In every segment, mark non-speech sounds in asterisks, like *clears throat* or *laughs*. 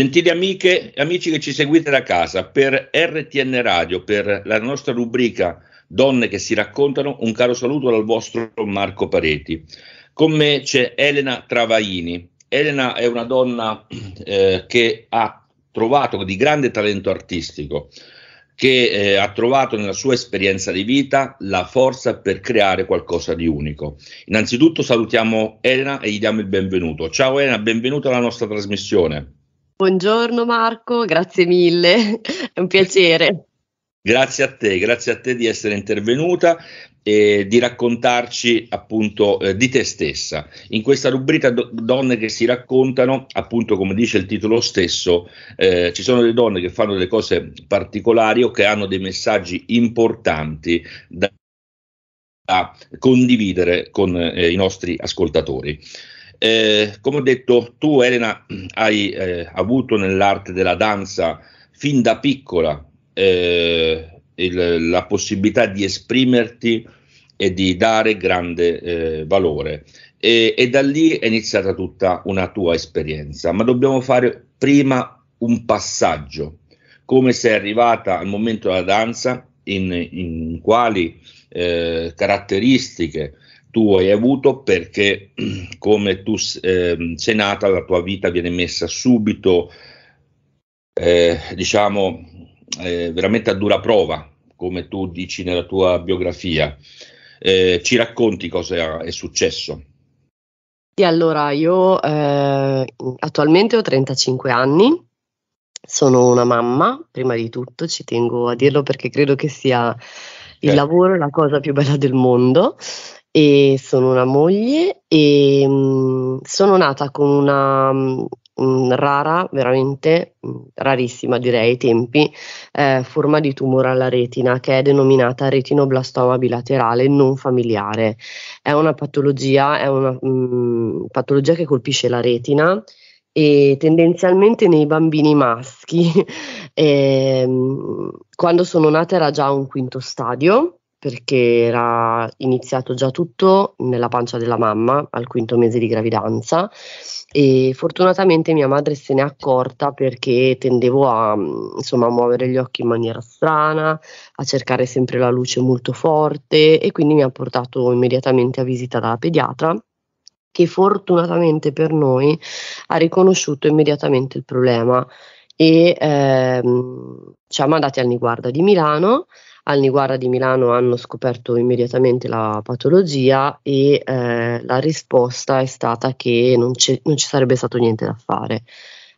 Gentili amiche e amici che ci seguite da casa, per RTN Radio, per la nostra rubrica Donne che si raccontano, un caro saluto dal vostro Marco Pareti. Con me c'è Elena Travaini. Elena è una donna eh, che ha trovato di grande talento artistico, che eh, ha trovato nella sua esperienza di vita la forza per creare qualcosa di unico. Innanzitutto salutiamo Elena e gli diamo il benvenuto. Ciao Elena, benvenuta alla nostra trasmissione. Buongiorno Marco, grazie mille, è un piacere. Grazie a te, grazie a te di essere intervenuta e di raccontarci appunto eh, di te stessa. In questa rubrica do- Donne che si raccontano, appunto come dice il titolo stesso, eh, ci sono delle donne che fanno delle cose particolari o che hanno dei messaggi importanti da, condividere con eh, i nostri ascoltatori. Eh, come ho detto, tu Elena hai eh, avuto nell'arte della danza fin da piccola eh, il, la possibilità di esprimerti e di dare grande eh, valore. E, e da lì è iniziata tutta una tua esperienza, ma dobbiamo fare prima un passaggio, come sei arrivata al momento della danza, in, in quali eh, caratteristiche tu hai avuto perché *clears throat* come tu eh, sei nata la tua vita viene messa subito eh, diciamo eh, veramente a dura prova come tu dici nella tua biografia. Eh, ci racconti cosa è successo? Sì allora io eh, attualmente ho 35 anni sono una mamma prima di tutto ci tengo a dirlo perché credo che sia il certo. lavoro la cosa più bella del mondo e sono una moglie e mh, mm, sono nata con una mh, mm, rara, veramente mh, mm, rarissima direi ai tempi, eh, forma di tumore alla retina che è denominata retinoblastoma bilaterale non familiare. È una patologia, è una patologia che colpisce la retina e tendenzialmente nei bambini maschi *laughs* eh, quando sono nata era già un quinto stadio perché era iniziato già tutto nella pancia della mamma al quinto mese di gravidanza e fortunatamente mia madre se n'è accorta perché tendevo a insomma muovere gli occhi in maniera strana, a cercare sempre la luce molto forte e quindi mi ha portato immediatamente a visita dalla pediatra che fortunatamente per noi ha riconosciuto immediatamente il problema e ehm, ci ha mandati al Niguarda di Milano al Niguara di Milano hanno scoperto immediatamente la patologia e eh, la risposta è stata che non, non, ci sarebbe stato niente da fare.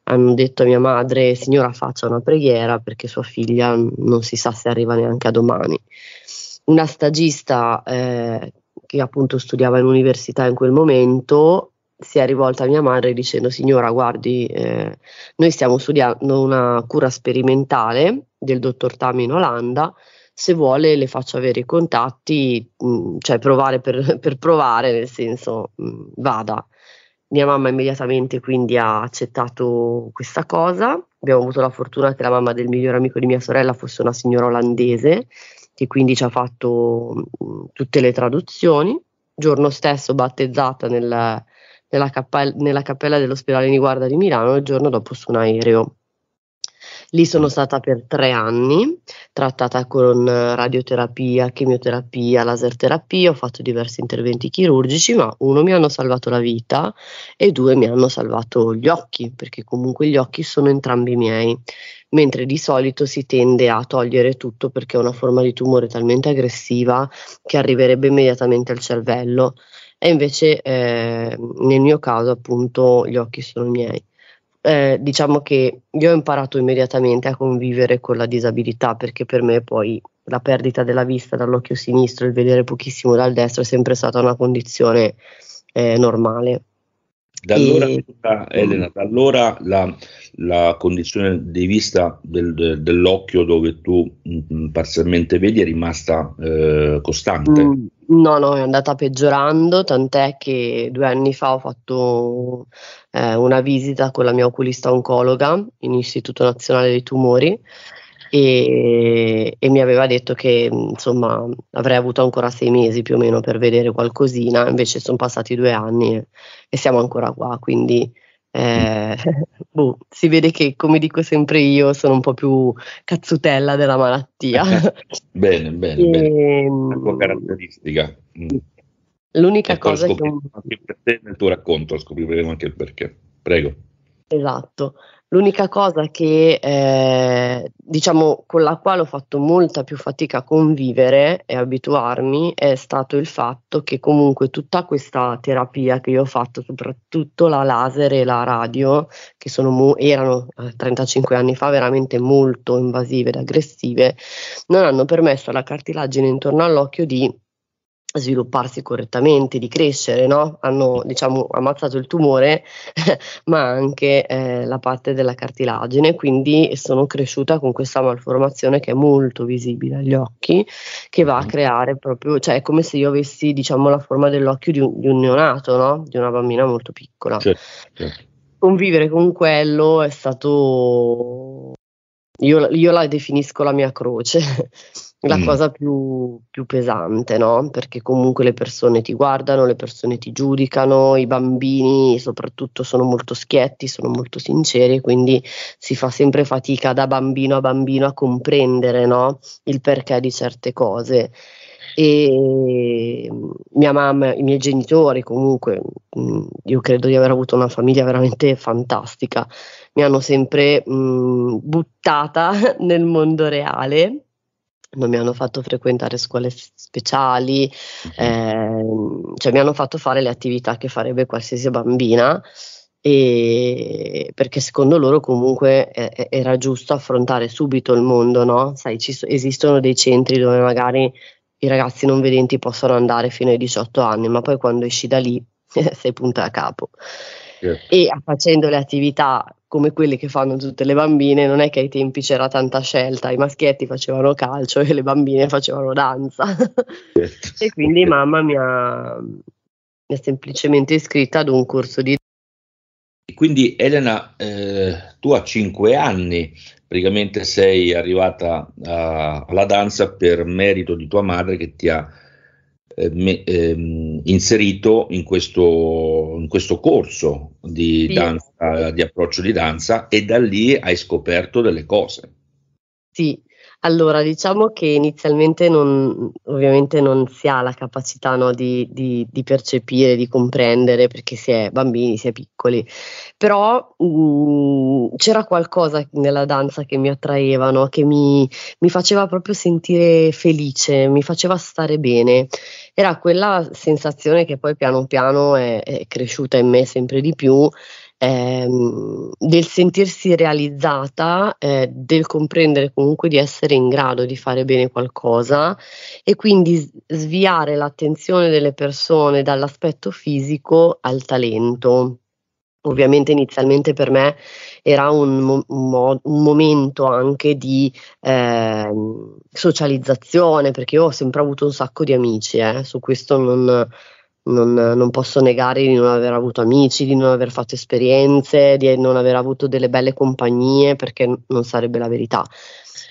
Hanno detto a mia madre, signora faccia una preghiera perché sua figlia non si sa se arriva neanche a domani. Una stagista eh, che appunto studiava in università in quel momento si è rivolta a mia madre dicendo signora guardi eh, noi stiamo studiando una cura sperimentale del dottor Tami in Olanda se vuole le faccio avere i contatti, mh, mm, cioè provare per, *laughs* per, provare, nel senso mh, mm, vada. Mia mamma immediatamente quindi ha accettato questa cosa. Abbiamo avuto la fortuna che la mamma del miglior amico di mia sorella fosse una signora olandese che quindi ci ha fatto mh, mm, tutte le traduzioni. Giorno stesso battezzata nel, nella, cappella, nella cappella dell'ospedale di Guarda di Milano, il giorno dopo su un aereo. Lì sono stata per tre anni, trattata con radioterapia, chemioterapia, laser terapia, ho fatto diversi interventi chirurgici, ma uno mi hanno salvato la vita e due mi hanno salvato gli occhi, perché comunque gli occhi sono entrambi miei, mentre di solito si tende a togliere tutto perché è una forma di tumore talmente aggressiva che arriverebbe immediatamente al cervello. E invece eh, nel mio caso appunto gli occhi sono miei eh, diciamo che io ho imparato immediatamente a convivere con la disabilità perché per me poi la perdita della vista dall'occhio sinistro, il vedere pochissimo dal destro è sempre stata una condizione eh, normale. Da allora, e... Elena, da allora la, la, condizione di vista del, del, dell'occhio dove tu mh, mm, parzialmente vedi è rimasta eh, costante? Mm, no, no, è andata peggiorando, tant'è che due anni fa ho fatto eh, una visita con la mia oculista oncologa in Istituto Nazionale dei Tumori e, e, mi aveva detto che insomma avrei avuto ancora sei mesi più o meno per vedere qualcosina, invece sono passati due anni e, e siamo ancora qua, quindi Eh, boh, si vede che, come dico sempre io, sono un po' più cazzutella della malattia. *laughs* bene, bene, e, bene. Una tua caratteristica. Mm. L'unica cosa che... Anche per te nel tuo racconto scopriremo anche il perché. Prego. Esatto. L'unica cosa che, eh, diciamo, con la quale ho fatto molta più fatica a convivere e abituarmi è stato il fatto che comunque tutta questa terapia che io ho fatto, soprattutto la laser e la radio, che mo- erano eh, 35 anni fa veramente molto invasive ed aggressive, non hanno permesso alla cartilagine intorno all'occhio di svilupparsi correttamente, di crescere, no? hanno diciamo ammazzato il tumore *laughs* ma anche eh, la parte della cartilagine, quindi sono cresciuta con questa malformazione che è molto visibile agli occhi, che va a mm. creare proprio, cioè è come se io avessi diciamo la forma dell'occhio di un, di un neonato, no? di una bambina molto piccola. Certo, certo. Convivere con quello è stato, io, io la definisco la mia croce *laughs* la mm. cosa più, più pesante, no? Perché comunque le persone ti guardano, le persone ti giudicano, i bambini soprattutto sono molto schietti, sono molto sinceri, quindi si fa sempre fatica da bambino a bambino a comprendere no? il perché di certe cose. E mia mamma, i miei genitori, comunque, mh, io credo di aver avuto una famiglia veramente fantastica, mi hanno sempre mh, buttata *laughs* nel mondo reale non mi hanno fatto frequentare scuole speciali, eh, cioè mi hanno fatto fare le attività che farebbe qualsiasi bambina e perché secondo loro comunque eh, era giusto affrontare subito il mondo, no? Sai, ci, esistono dei centri dove magari i ragazzi non vedenti possono andare fino ai 18 anni, ma poi quando esci da lì *laughs* sei punta a capo. Yeah. E facendo le attività come quelle che fanno tutte le bambine, non è che ai tempi c'era tanta scelta, i maschietti facevano calcio e le bambine facevano danza. *laughs* e quindi mamma mi ha, mi ha, semplicemente iscritta ad un corso di... Quindi Elena, eh, tu a cinque anni praticamente sei arrivata a, alla danza per merito di tua madre che ti ha me, ehm, inserito in questo, in questo corso di, sì. danza, di approccio di danza e da lì hai scoperto delle cose. Sì, allora, diciamo che inizialmente non, ovviamente non si ha la capacità no, di, di, di, percepire, di comprendere perché si è bambini, si è piccoli, però mh, mm, c'era qualcosa nella danza che mi attraeva, no, che mi, mi faceva proprio sentire felice, mi faceva stare bene. Era quella sensazione che poi piano piano è, è cresciuta in me sempre di più ehm, del sentirsi realizzata, eh, del comprendere comunque di essere in grado di fare bene qualcosa e quindi sviare l'attenzione delle persone dall'aspetto fisico al talento. Ovviamente inizialmente per me era un, mo- un momento anche di eh, socializzazione, perché io ho sempre avuto un sacco di amici, eh, su questo non, non, non, posso negare di non aver avuto amici, di non aver fatto esperienze, di non aver avuto delle belle compagnie, perché non sarebbe la verità.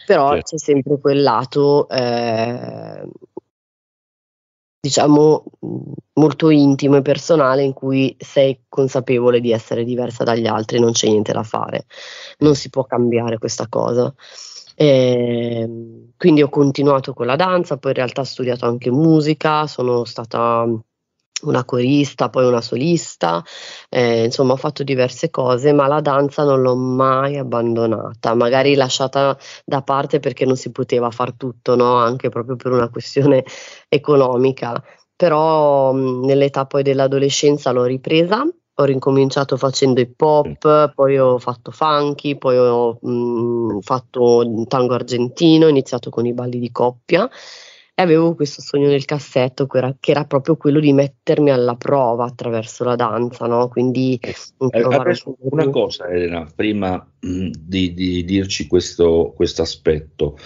Però certo. c'è sempre quel lato, eh, diciamo, molto intimo e personale in cui sei consapevole di essere diversa dagli altri, non c'è niente da fare, non si può cambiare questa cosa. E quindi ho continuato con la danza, poi in realtà ho studiato anche musica, sono stata una corista, poi una solista, eh, insomma ho fatto diverse cose, ma la danza non l'ho mai abbandonata, magari lasciata da parte perché non si poteva far tutto, no? anche proprio per una questione economica, però mh, nell'età poi dell'adolescenza l'ho ripresa. Ho ricominciato facendo hip hop, poi ho fatto funky, poi ho mh, fatto tango argentino, ho iniziato con i balli di coppia e avevo questo sogno nel cassetto che era, che era, proprio quello di mettermi alla prova attraverso la danza, no? Quindi eh, adesso una cosa, Elena, prima mh, mm, di, di, dirci questo aspetto,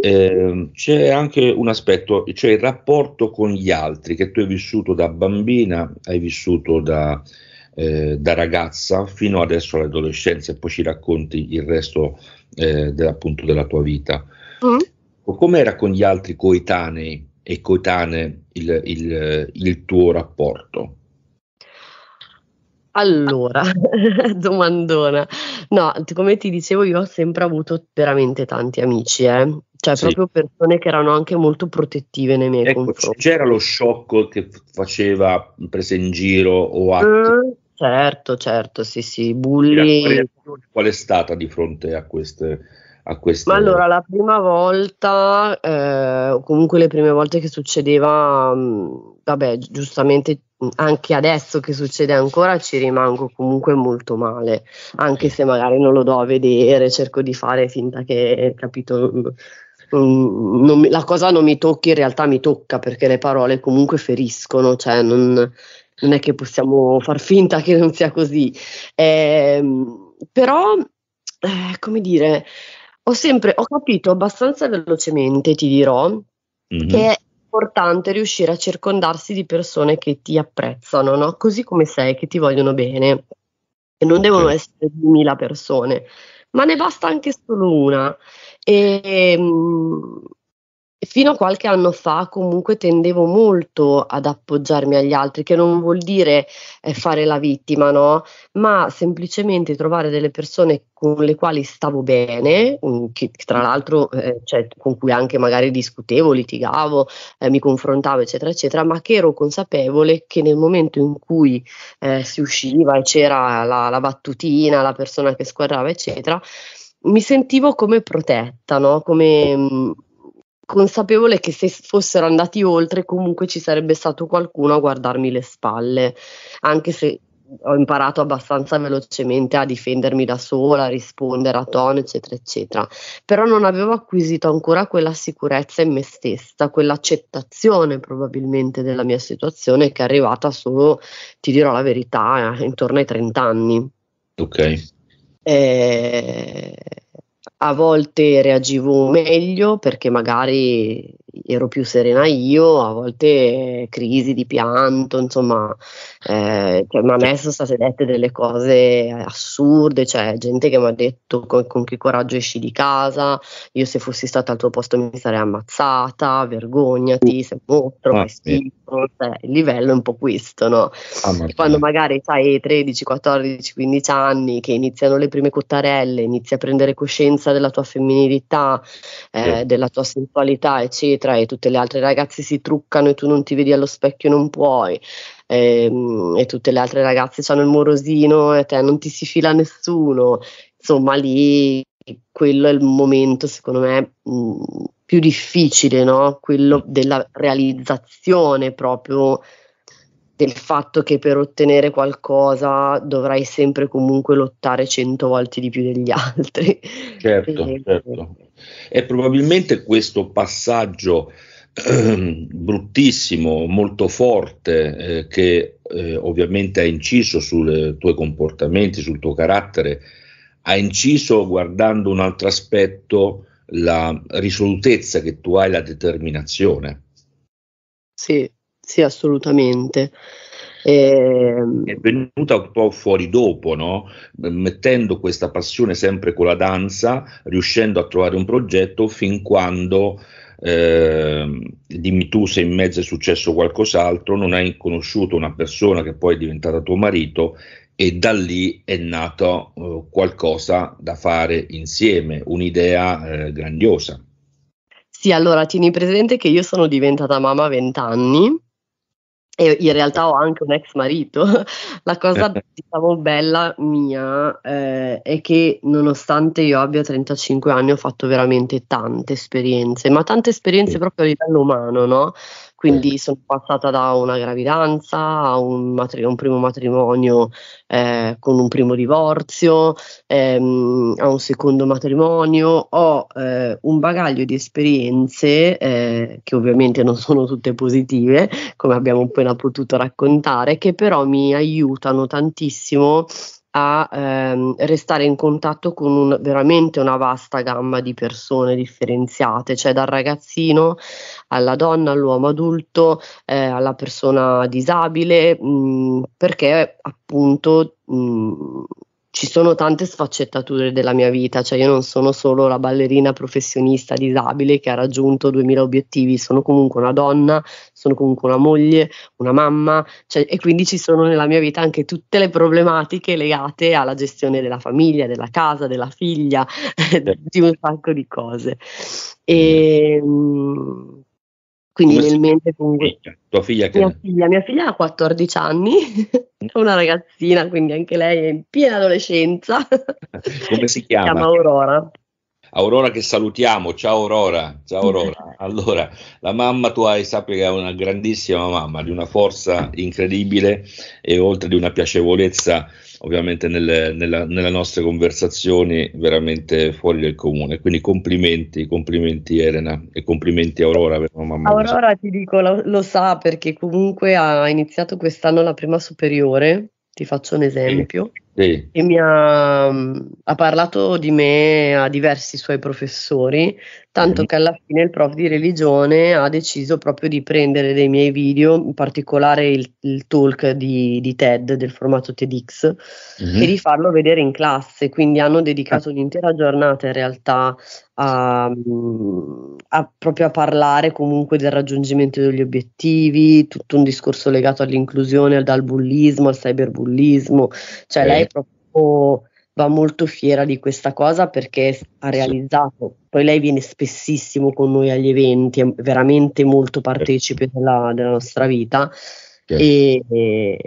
eh, c'è anche un aspetto, cioè il rapporto con gli altri che tu hai vissuto da bambina, hai vissuto da, eh, da ragazza fino adesso all'adolescenza e poi ci racconti il resto eh, de, appunto della tua vita. Mm com'era con gli altri coetanei e coetanee il, il, il tuo rapporto? Allora, *laughs* domandona. No, come ti dicevo, io ho sempre avuto veramente tanti amici, eh. Cioè, sì. proprio persone che erano anche molto protettive nei miei ecco, confronti. C'era lo sciocco che faceva prese in giro o atti? Mm, certo, certo, sì, sì, bulli. Qual è stata di fronte a queste a queste... Ma allora, la prima volta, eh, o comunque le prime volte che succedeva, mh, mm, vabbè, giustamente anche adesso che succede ancora ci rimango comunque molto male, anche se magari non lo do a vedere, cerco di fare finta che, capito, mm, non, la cosa non mi tocchi, in realtà mi tocca perché le parole comunque feriscono, cioè non, non è che possiamo far finta che non sia così. Eh, però, eh, come dire, ho sempre ho capito abbastanza velocemente, ti dirò, mm-hmm. che è importante riuscire a circondarsi di persone che ti apprezzano, no? così come sei, che ti vogliono bene. E non devono essere 2000 persone, ma ne basta anche solo una. E, um, fino a qualche anno fa comunque tendevo molto ad appoggiarmi agli altri, che non vuol dire eh, fare la vittima, no? Ma semplicemente trovare delle persone con le quali stavo bene, che tra l'altro eh, cioè, con cui anche magari discutevo, litigavo, eh, mi confrontavo, eccetera, eccetera, ma che ero consapevole che nel momento in cui eh, si usciva e c'era la, la battutina, la persona che squadrava, eccetera, mi sentivo come protetta, no? come mh, mm, consapevole che se fossero andati oltre comunque ci sarebbe stato qualcuno a guardarmi le spalle, anche se ho imparato abbastanza velocemente a difendermi da sola, a rispondere a tono, eccetera, eccetera. Però non avevo acquisito ancora quella sicurezza in me stessa, quell'accettazione probabilmente della mia situazione che è arrivata solo, ti dirò la verità, intorno ai 30 anni. Ok. Eh, a volte reagivo meglio perché magari ero più serena io, a volte crisi di pianto, insomma, eh, cioè, mi ha messo state dette delle cose assurde, cioè gente che mi ha detto con, con, che coraggio esci di casa, io se fossi stata al tuo posto mi sarei ammazzata, vergognati, sei un mostro, ah, schifo, cioè, il livello è un po' questo, no? Ah, Quando magari hai 13, 14, 15 anni che iniziano le prime cottarelle, inizi a prendere coscienza della tua femminilità, eh, sì. della tua sensualità, eccetera, e tutte le altre ragazze si truccano e tu non ti vedi allo specchio e non puoi ehm, e tutte le altre ragazze hanno il morosino e te non ti si fila nessuno, insomma lì quello è il momento secondo me mh, più difficile, no? quello della realizzazione proprio del fatto che per ottenere qualcosa dovrai sempre comunque lottare cento volte di più degli *laughs* altri. Certo, e, certo. E probabilmente questo passaggio *clears throat* bruttissimo, molto forte, eh, che eh, ovviamente ha inciso sui tuoi comportamenti, sul tuo carattere, ha inciso guardando un altro aspetto, la risolutezza che tu hai, la determinazione. Sì, sì, assolutamente. Eh, è venuta un po' fuori dopo, no? mettendo questa passione sempre con la danza, riuscendo a trovare un progetto fin quando eh, dimmi tu se in mezzo è successo qualcos'altro, non hai conosciuto una persona che poi è diventata tuo marito e da lì è nato eh, qualcosa da fare insieme, un'idea eh, grandiosa. Sì, allora tieni presente che io sono diventata mamma a 20 anni e in realtà ho anche un ex marito. *laughs* La cosa, *laughs* diciamo, bella mia eh, è che nonostante io abbia 35 anni ho fatto veramente tante esperienze, ma tante esperienze proprio a livello umano, no? Quindi sono passata da una gravidanza a un, matri- un primo matrimonio eh, con un primo divorzio, ehm, a un secondo matrimonio, ho eh, un bagaglio di esperienze eh, che ovviamente non sono tutte positive, come abbiamo appena potuto raccontare, che però mi aiutano tantissimo a ehm, restare in contatto con un, veramente una vasta gamma di persone differenziate, cioè dal ragazzino alla donna, all'uomo adulto, eh, alla persona disabile, mh, perché appunto mh, ci sono tante sfaccettature della mia vita, cioè io non sono solo la ballerina professionista disabile che ha raggiunto 2000 obiettivi, sono comunque una donna, sono comunque una moglie, una mamma, cioè, e quindi ci sono nella mia vita anche tutte le problematiche legate alla gestione della famiglia, della casa, della figlia, *laughs* di un sacco di cose. E, mm, quindi Come nel mente comunque... Tua figlia che... Mia figlia, mia figlia ha 14 anni, *laughs* è una ragazzina, quindi anche lei è in piena adolescenza. *laughs* Come si chiama? Si chiama Aurora. Aurora che salutiamo, ciao Aurora, ciao Aurora. *laughs* Allora, la mamma tu hai, sappi che è una grandissima mamma, di una forza incredibile e oltre di una piacevolezza ovviamente nelle, nella, nelle, nostre conversazioni veramente fuori del comune. Quindi complimenti, complimenti Elena e complimenti Aurora. Aurora ti dico, lo, lo, sa perché comunque ha iniziato quest'anno la prima superiore, ti faccio un esempio. Sì. Sì. E mi ha, ha, parlato di me a diversi suoi professori, tanto mm. che alla fine il prof di religione ha deciso proprio di prendere dei miei video, in particolare il, il talk di, di, TED del formato TEDx, mm. e di farlo vedere in classe. Quindi hanno dedicato un'intera giornata in realtà a, a, proprio a parlare comunque del raggiungimento degli obiettivi, tutto un discorso legato all'inclusione, dal bullismo al cyberbullismo. Cioè, eh. lei proprio va molto fiera di questa cosa perché ha realizzato, poi lei viene spessissimo con noi agli eventi, è veramente molto partecipe della, della nostra vita e, e,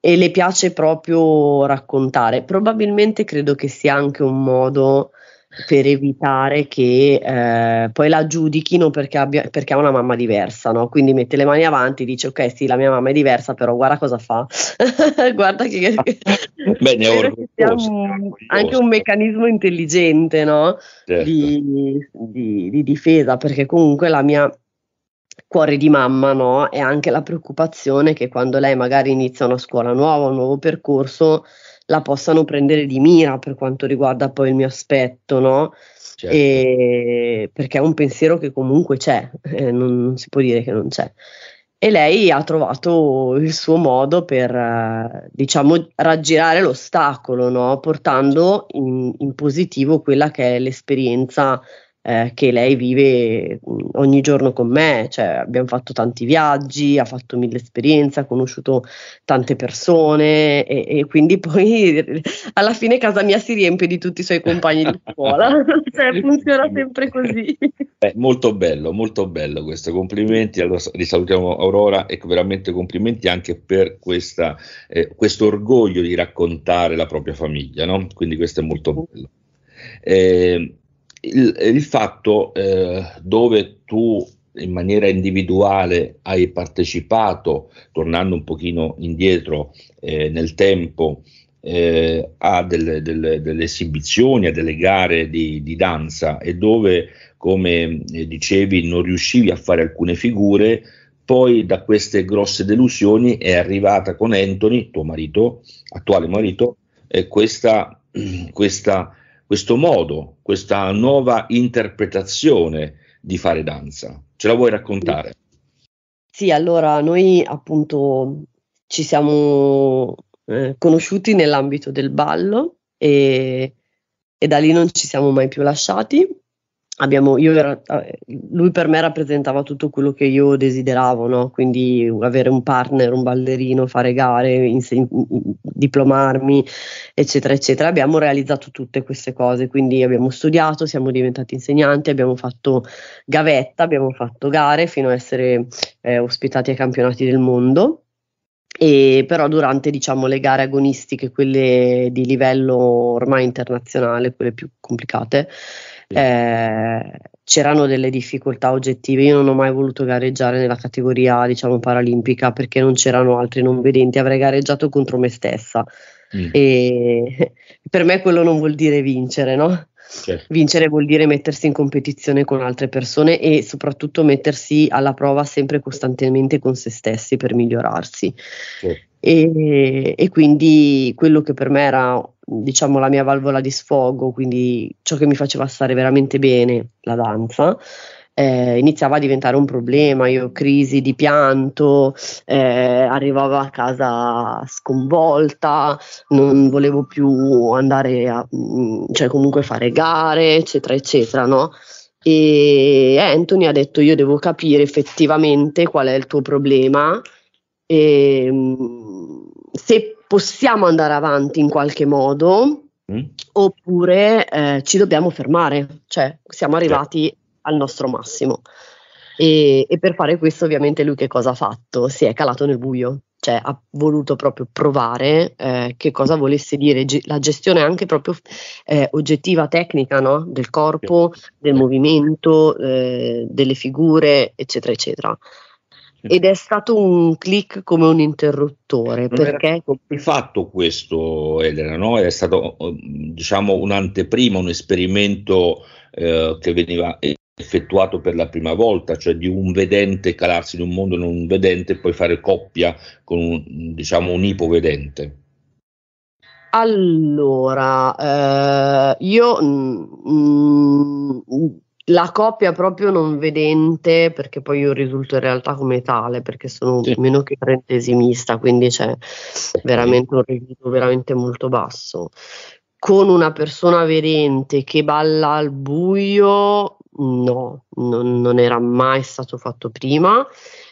e, le piace proprio raccontare. Probabilmente credo che sia anche un modo per evitare che eh, poi la giudichino perché, abbia, perché, ha una mamma diversa, no? Quindi mette le mani avanti e dice ok sì la mia mamma è diversa però guarda cosa fa, *laughs* guarda che, *laughs* Beh, sia un, anche un meccanismo intelligente no? certo. di, di, di difesa perché comunque la mia cuore di mamma, no? È anche la preoccupazione che quando lei magari inizia una scuola nuova, un nuovo percorso, la possano prendere di mira per quanto riguarda poi il mio aspetto, no? Certo. E, perché è un pensiero che comunque c'è, eh, non, non, si può dire che non c'è. E lei ha trovato il suo modo per, eh, diciamo, raggirare l'ostacolo, no? portando in, in positivo quella che è l'esperienza eh, che lei vive mm, ogni giorno con me, cioè abbiamo fatto tanti viaggi, ha fatto mille esperienze, ha conosciuto tante persone e, e, quindi *laughs* poi alla fine casa mia si riempie di tutti i suoi compagni di scuola, *laughs* cioè funziona sempre così. Beh, molto bello, molto bello questo, complimenti, allora risalutiamo Aurora e veramente complimenti anche per questa, eh, questo orgoglio di raccontare la propria famiglia, no? quindi questo è molto bello. Eh, il, il fatto eh, dove tu in maniera individuale hai partecipato, tornando un pochino indietro eh, nel tempo, eh, a delle, delle, delle, esibizioni, a delle gare di, di danza e dove, come eh, dicevi, non riuscivi a fare alcune figure, poi da queste grosse delusioni è arrivata con Anthony, tuo marito, attuale marito, eh, questa, *clears throat* questa questo modo, questa nuova interpretazione di fare danza. Ce la vuoi raccontare? Sì, allora noi appunto ci siamo eh, conosciuti nell'ambito del ballo e, e, da lì non ci siamo mai più lasciati abbiamo, io era, eh, lui per me rappresentava tutto quello che io desideravo, no? quindi avere un partner, un ballerino, fare gare, inseg- diplomarmi, eccetera, eccetera. Abbiamo realizzato tutte queste cose, quindi abbiamo studiato, siamo diventati insegnanti, abbiamo fatto gavetta, abbiamo fatto gare fino a essere eh, ospitati ai campionati del mondo. E però durante diciamo, le gare agonistiche, quelle di livello ormai internazionale, quelle più complicate, eh, c'erano delle difficoltà oggettive. Io non ho mai voluto gareggiare nella categoria, diciamo, paralimpica perché non c'erano altri non vedenti, avrei gareggiato contro me stessa. Mm. E *laughs* per me quello non vuol dire vincere, no? Certo. Vincere vuol dire mettersi in competizione con altre persone e soprattutto mettersi alla prova sempre costantemente con se stessi per migliorarsi. Certo. E, e, quindi quello che per me era diciamo la mia valvola di sfogo, quindi ciò che mi faceva stare veramente bene, la danza, eh, iniziava a diventare un problema, io crisi di pianto, eh, arrivavo a casa sconvolta, non volevo più andare a, mm, cioè comunque fare gare, eccetera, eccetera, no? E Anthony ha detto io devo capire effettivamente qual è il tuo problema e mm, se possiamo andare avanti in qualche modo mm. oppure eh, ci dobbiamo fermare, cioè siamo arrivati al nostro massimo. E, e, per fare questo ovviamente lui che cosa ha fatto? Si è calato nel buio, cioè ha voluto proprio provare eh, che cosa volesse dire ge- la gestione anche proprio eh, oggettiva, tecnica no? del corpo, del movimento, eh, delle figure, eccetera, eccetera. Ed è stato un click come un interruttore. Non perché era fatto questo, Elena, no? È stato diciamo un'anteprima, un esperimento eh, che veniva effettuato per la prima volta, cioè di un vedente calarsi in un mondo non vedente e poi fare coppia con un, diciamo, un ipovedente? Allora, eh, io mh, mm, la coppia proprio non vedente, perché poi io risulto in realtà come tale, perché sono sì. meno che trentesimista, quindi c'è veramente un requisito veramente molto basso. Con una persona vedente che balla al buio, no, non, non era mai stato fatto prima.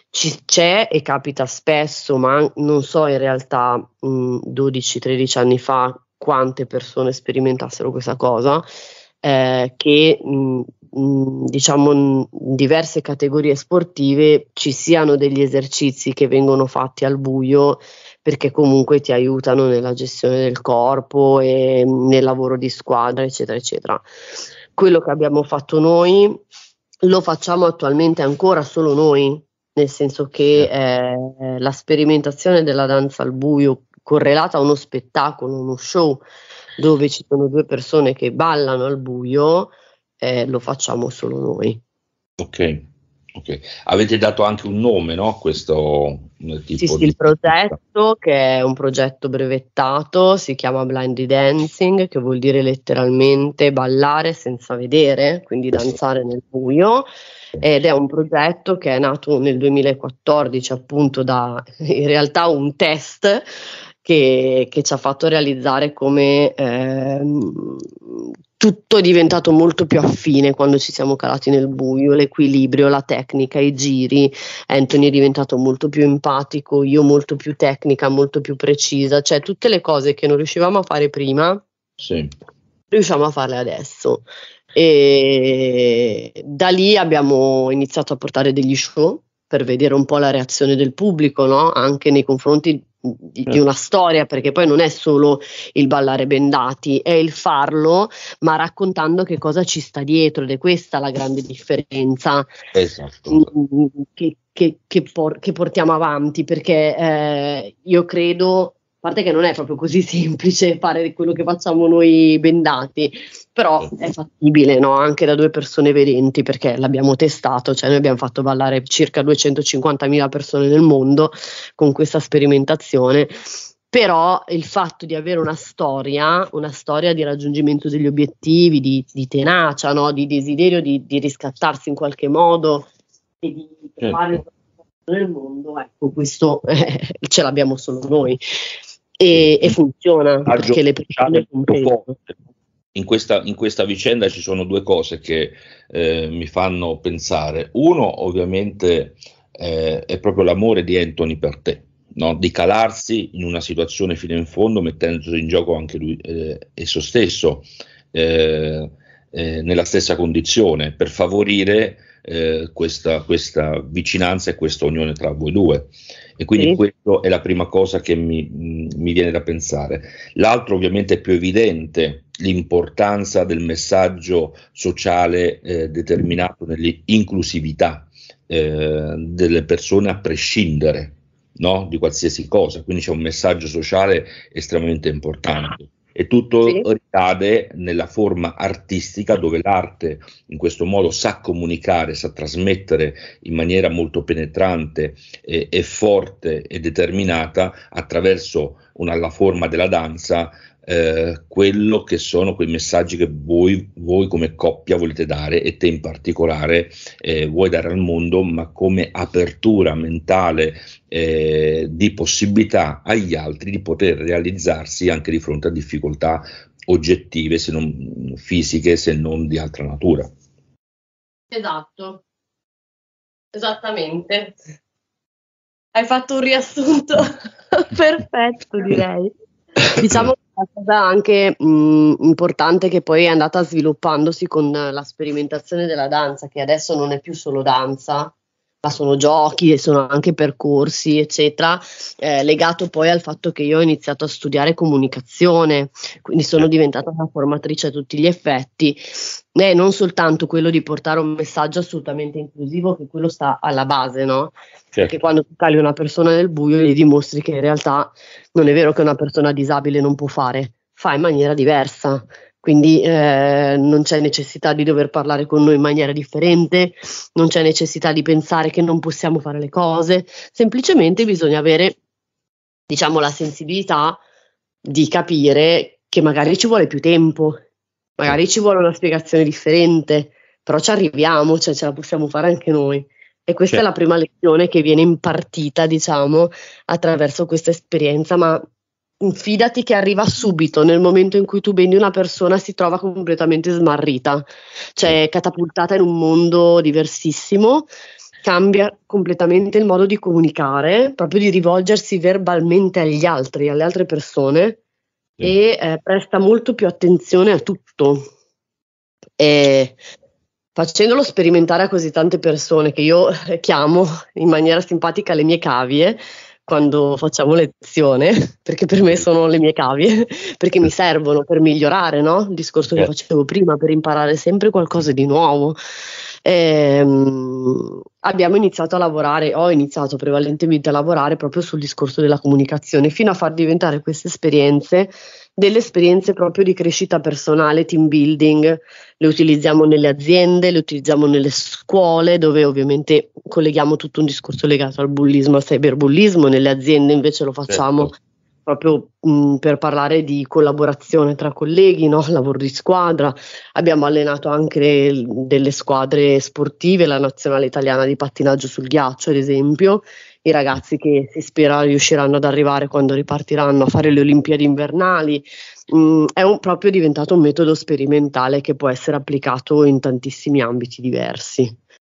Ci, c'è e capita spesso, ma non so in realtà 12-13 anni fa quante persone sperimentassero questa cosa, eh, che mh, diciamo in diverse categorie sportive ci siano degli esercizi che vengono fatti al buio perché comunque ti aiutano nella gestione del corpo e nel lavoro di squadra, eccetera, eccetera. Quello che abbiamo fatto noi lo facciamo attualmente ancora solo noi, nel senso che eh, la sperimentazione della danza al buio correlata a uno spettacolo, uno show dove ci sono due persone che ballano al buio, eh, lo facciamo solo noi. Ok. Okay. Avete dato anche un nome, no? Questo tipo sì, sì, di... il progetto che è un progetto brevettato, si chiama Blindy Dancing, che vuol dire letteralmente ballare senza vedere, quindi danzare nel buio. Ed è un progetto che è nato nel 2014, appunto, da *laughs* in realtà un test che, che, ci ha fatto realizzare come eh, tutto è diventato molto più affine quando ci siamo calati nel buio, l'equilibrio, la tecnica, i giri. Anthony è diventato molto più empatico, io molto più tecnica, molto più precisa, cioè tutte le cose che non riuscivamo a fare prima, sì. riusciamo a farle adesso. E da lì abbiamo iniziato a portare degli show per vedere un po' la reazione del pubblico, no? anche nei confronti di, di, una storia, perché poi non è solo il ballare bendati, è il farlo, ma raccontando che cosa ci sta dietro ed è questa la grande differenza esatto. Mm, che, che, che, por- che portiamo avanti, perché eh, io credo a parte che non è proprio così *laughs* semplice fare quello che facciamo noi bendati, però è fattibile no? anche da due persone vedenti perché l'abbiamo testato, cioè noi abbiamo fatto ballare circa 250.000 persone nel mondo con questa sperimentazione però il fatto di avere una storia, una storia di raggiungimento degli obiettivi, di, di tenacia, no? di desiderio di, di, riscattarsi in qualche modo e di certo. fare nel mondo, ecco, questo eh, ce l'abbiamo solo noi e, e funziona perché le persone comprendono. In questa, in questa, vicenda ci sono due cose che eh, mi fanno pensare. Uno, ovviamente, eh, è proprio l'amore di Anthony per te, no? di calarsi in una situazione fino in fondo, mettendosi in gioco anche lui eh, esso stesso eh, eh, nella stessa condizione, per favorire eh, questa, questa, vicinanza e questa unione tra voi due. E quindi sì. questa è la prima cosa che mi, mi, viene da pensare. L'altro ovviamente è più evidente l'importanza del messaggio sociale eh, determinato nell'inclusività eh, delle persone a prescindere no? di qualsiasi cosa, quindi c'è un messaggio sociale estremamente importante e tutto sì. ricade nella forma artistica dove l'arte in questo modo sa comunicare, sa trasmettere in maniera molto penetrante e, e forte e determinata attraverso una, la forma della danza eh, quello che sono quei messaggi che voi, voi, come coppia volete dare e te in particolare eh, vuoi dare al mondo, ma come apertura mentale eh, di possibilità agli altri di poter realizzarsi anche di fronte a difficoltà oggettive, se non fisiche, se non di altra natura. Esatto, esattamente. Hai fatto un riassunto *laughs* perfetto, direi. *laughs* Diciamo la cosa anche mh, importante che poi è andata sviluppandosi con la sperimentazione della danza, che adesso non è più solo danza, ma sono giochi e sono anche percorsi, eccetera, eh, legato poi al fatto che io ho iniziato a studiare comunicazione, quindi sono diventata una formatrice a tutti gli effetti, e non soltanto quello di portare un messaggio assolutamente inclusivo, che quello sta alla base, no? Certo. Perché quando tu cali una persona nel buio gli dimostri che in realtà non è vero che una persona disabile non può fare, fa in maniera diversa quindi eh, non c'è necessità di dover parlare con noi in maniera differente, non c'è necessità di pensare che non possiamo fare le cose, semplicemente bisogna avere, diciamo, la sensibilità di capire che magari ci vuole più tempo, magari ci vuole una spiegazione differente, però ci arriviamo, cioè ce la possiamo fare anche noi. E questa certo. è la prima lezione che viene impartita, diciamo, attraverso questa esperienza, ma fidati che arriva subito, nel momento in cui tu bendi una persona si trova completamente smarrita, cioè catapultata in un mondo diversissimo, cambia completamente il modo di comunicare, proprio di rivolgersi verbalmente agli altri, alle altre persone sì. e eh, presta molto più attenzione a tutto. E facendolo sperimentare a così tante persone che io chiamo in maniera simpatica le mie cavie, quando facciamo lezione, *laughs* perché per me sono le mie cavie, *laughs* perché mi servono per migliorare, no? Il discorso che facevo prima, per imparare sempre qualcosa di nuovo. Ehm, abbiamo iniziato a lavorare, ho iniziato prevalentemente a lavorare proprio sul discorso della comunicazione, fino a far diventare queste esperienze delle esperienze proprio di crescita personale, team building, le utilizziamo nelle aziende, le utilizziamo nelle scuole, dove ovviamente colleghiamo tutto un discorso legato al bullismo, al cyberbullismo, nelle aziende invece lo facciamo certo. proprio mh, per parlare di collaborazione tra colleghi, no? lavoro di squadra. Abbiamo allenato anche delle squadre sportive, la nazionale italiana di pattinaggio sul ghiaccio, ad esempio, i ragazzi che si spera riusciranno ad arrivare quando ripartiranno a fare le Olimpiadi invernali. Mm, è un, proprio diventato un metodo sperimentale che può essere applicato in tantissimi ambiti diversi.